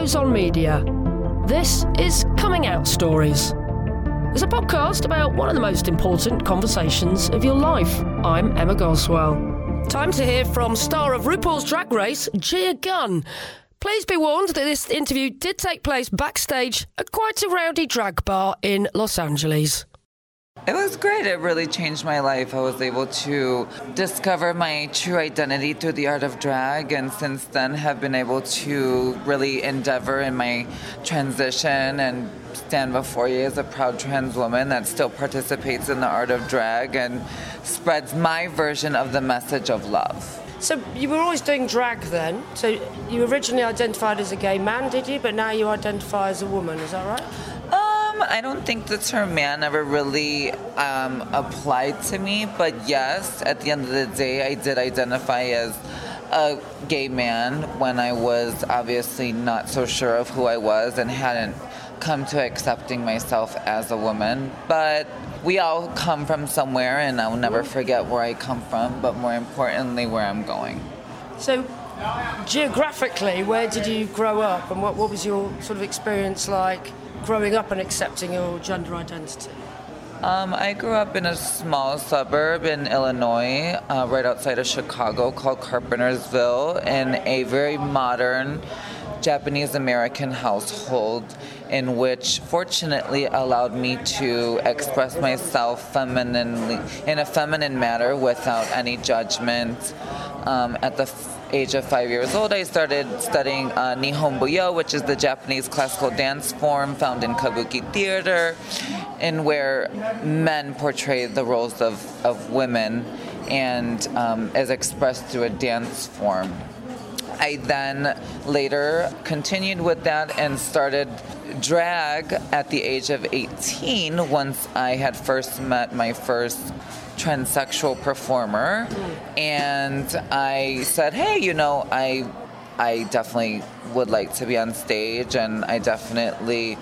Ozon Media. This is Coming Out Stories. It's a podcast about one of the most important conversations of your life. I'm Emma Goswell. Time to hear from star of RuPaul's Drag Race, Gia Gunn. Please be warned that this interview did take place backstage at quite a rowdy drag bar in Los Angeles. It was great. It really changed my life. I was able to discover my true identity through the art of drag, and since then have been able to really endeavor in my transition and stand before you as a proud trans woman that still participates in the art of drag and spreads my version of the message of love. So you were always doing drag then. So you originally identified as a gay man, did you? But now you identify as a woman. Is that right? Um, I don't think the term man ever really um, applied to me, but yes, at the end of the day, I did identify as a gay man when I was obviously not so sure of who I was and hadn't come to accepting myself as a woman. But we all come from somewhere, and I'll never forget where I come from, but more importantly, where I'm going. So, geographically, where did you grow up, and what, what was your sort of experience like growing up and accepting your gender identity? Um, I grew up in a small suburb in Illinois, uh, right outside of Chicago, called Carpentersville, in a very modern Japanese American household in which fortunately allowed me to express myself femininely in a feminine manner without any judgment. Um, at the f- age of five years old, I started studying uh, Nihon Buyo, which is the Japanese classical dance form found in kabuki theater, in where men portray the roles of, of women and um, as expressed through a dance form. I then later continued with that and started drag at the age of 18 once I had first met my first transsexual performer and I said, "Hey, you know, I I definitely would like to be on stage and I definitely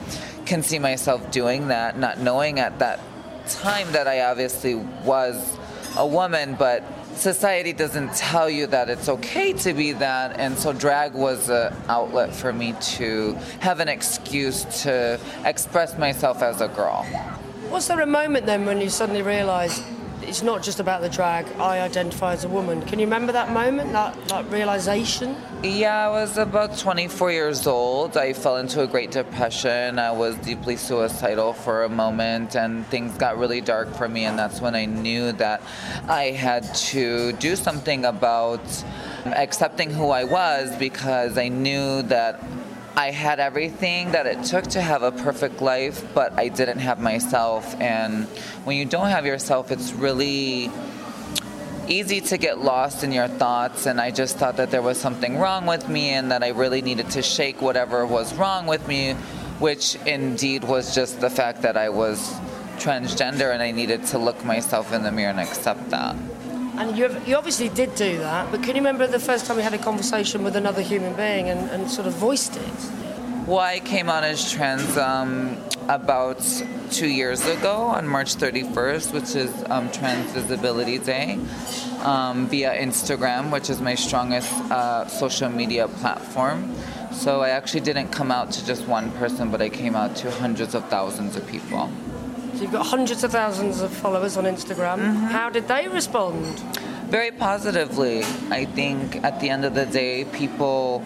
can see myself doing that, not knowing at that time that I obviously was a woman, but society doesn't tell you that it's okay to be that and so drag was an outlet for me to have an excuse to express myself as a girl. Was there a moment then when you suddenly realised it's not just about the drag, I identify as a woman? Can you remember that moment, that, that realisation? yeah i was about 24 years old i fell into a great depression i was deeply suicidal for a moment and things got really dark for me and that's when i knew that i had to do something about accepting who i was because i knew that I had everything that it took to have a perfect life, but I didn't have myself. And when you don't have yourself, it's really easy to get lost in your thoughts. And I just thought that there was something wrong with me and that I really needed to shake whatever was wrong with me, which indeed was just the fact that I was transgender and I needed to look myself in the mirror and accept that. And you, you obviously did do that, but can you remember the first time you had a conversation with another human being and, and sort of voiced it? Well, I came out as trans um, about two years ago on March 31st, which is um, Trans Visibility Day, um, via Instagram, which is my strongest uh, social media platform. So I actually didn't come out to just one person, but I came out to hundreds of thousands of people. So you've got hundreds of thousands of followers on Instagram. How did they respond? Very positively. I think at the end of the day, people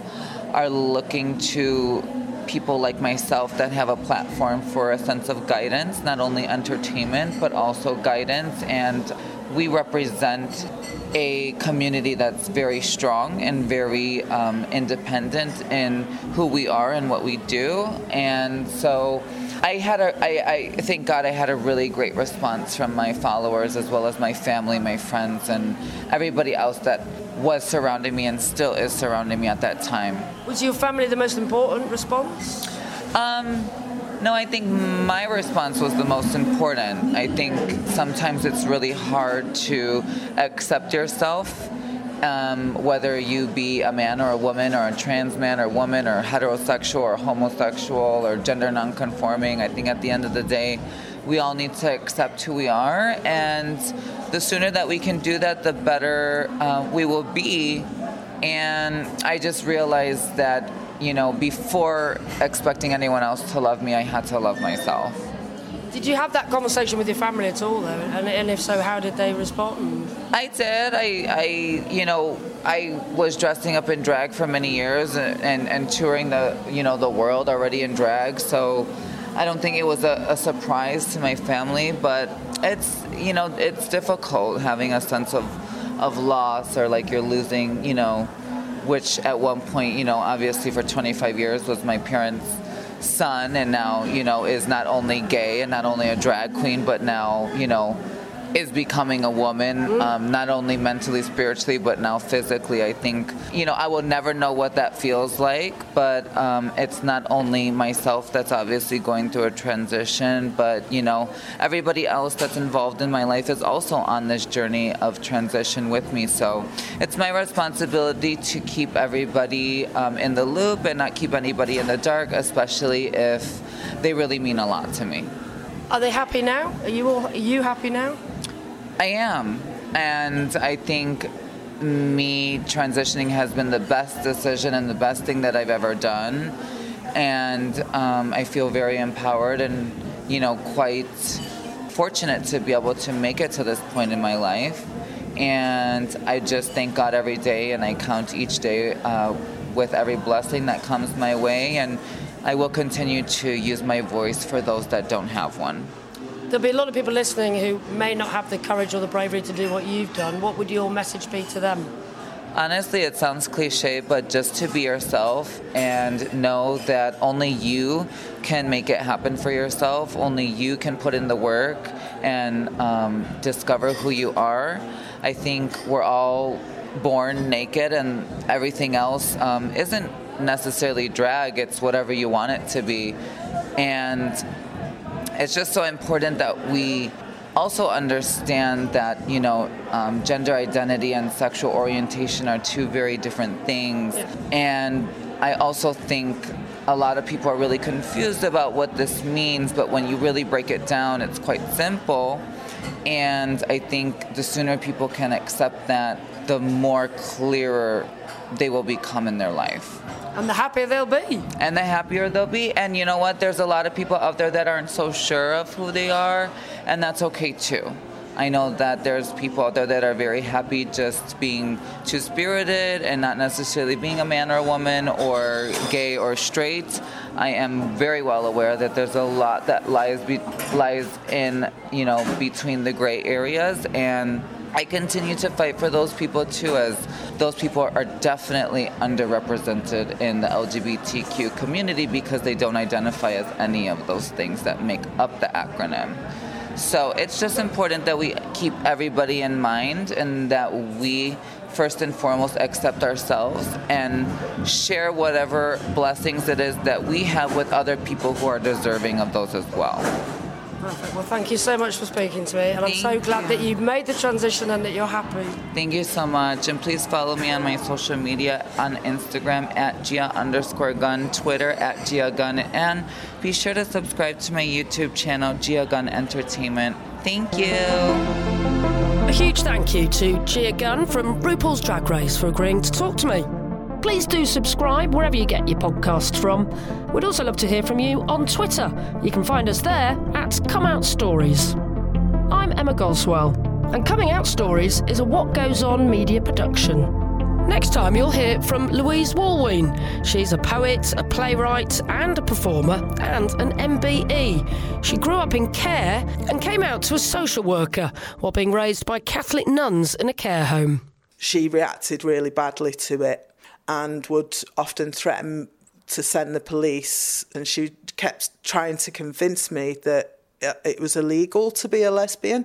are looking to people like myself that have a platform for a sense of guidance, not only entertainment, but also guidance. And we represent a community that's very strong and very um, independent in who we are and what we do. And so I had a, I, I thank God I had a really great response from my followers as well as my family, my friends, and everybody else that was surrounding me and still is surrounding me at that time. Was your family the most important response? Um, no, I think my response was the most important. I think sometimes it's really hard to accept yourself, um, whether you be a man or a woman, or a trans man or woman, or heterosexual or homosexual or gender nonconforming. I think at the end of the day, we all need to accept who we are, and the sooner that we can do that, the better uh, we will be. And I just realized that you know, before expecting anyone else to love me, I had to love myself. Did you have that conversation with your family at all, though? And, and if so, how did they respond? I did. I, I, you know, I was dressing up in drag for many years and, and, and touring the, you know, the world already in drag. So I don't think it was a, a surprise to my family, but it's, you know, it's difficult having a sense of, of loss or like you're losing, you know, which at one point, you know, obviously for 25 years was my parents' son, and now, you know, is not only gay and not only a drag queen, but now, you know, is becoming a woman, mm-hmm. um, not only mentally, spiritually, but now physically. I think, you know, I will never know what that feels like, but um, it's not only myself that's obviously going through a transition, but, you know, everybody else that's involved in my life is also on this journey of transition with me. So it's my responsibility to keep everybody um, in the loop and not keep anybody in the dark, especially if they really mean a lot to me. Are they happy now? Are you all? Are you happy now? I am. And I think me transitioning has been the best decision and the best thing that I've ever done. And um, I feel very empowered and, you know, quite fortunate to be able to make it to this point in my life. And I just thank God every day and I count each day uh, with every blessing that comes my way. And I will continue to use my voice for those that don't have one there'll be a lot of people listening who may not have the courage or the bravery to do what you've done. What would your message be to them? Honestly, it sounds cliche, but just to be yourself and know that only you can make it happen for yourself. Only you can put in the work and um, discover who you are. I think we're all born naked, and everything else um, isn't necessarily drag, it's whatever you want it to be. And it's just so important that we also understand that you know um, gender identity and sexual orientation are two very different things. And i also think a lot of people are really confused about what this means but when you really break it down it's quite simple. And i think the sooner people can accept that the more clearer they will become in their life and the happier they'll be. And the happier they'll be. And you know what? There's a lot of people out there that aren't so sure of who they are, and that's okay too. I know that there's people out there that are very happy just being two spirited and not necessarily being a man or a woman or gay or straight. I am very well aware that there's a lot that lies be- lies in you know between the gray areas and I continue to fight for those people too, as those people are definitely underrepresented in the LGBTQ community because they don't identify as any of those things that make up the acronym. So it's just important that we keep everybody in mind and that we first and foremost accept ourselves and share whatever blessings it is that we have with other people who are deserving of those as well. Perfect. Well, thank you so much for speaking to me, and I'm so glad you. that you've made the transition and that you're happy. Thank you so much, and please follow me on my social media on Instagram at Gia underscore Gunn, Twitter at Gia Gunn, and be sure to subscribe to my YouTube channel, Gia Gunn Entertainment. Thank you. A huge thank you to Gia Gunn from RuPaul's Drag Race for agreeing to talk to me. Please do subscribe wherever you get your podcasts from. We'd also love to hear from you on Twitter. You can find us there at Come Out Stories. I'm Emma Goswell, and Coming Out Stories is a What Goes On media production. Next time, you'll hear from Louise Wallwein. She's a poet, a playwright, and a performer, and an MBE. She grew up in care and came out to a social worker while being raised by Catholic nuns in a care home. She reacted really badly to it and would often threaten to send the police. And she kept trying to convince me that it was illegal to be a lesbian.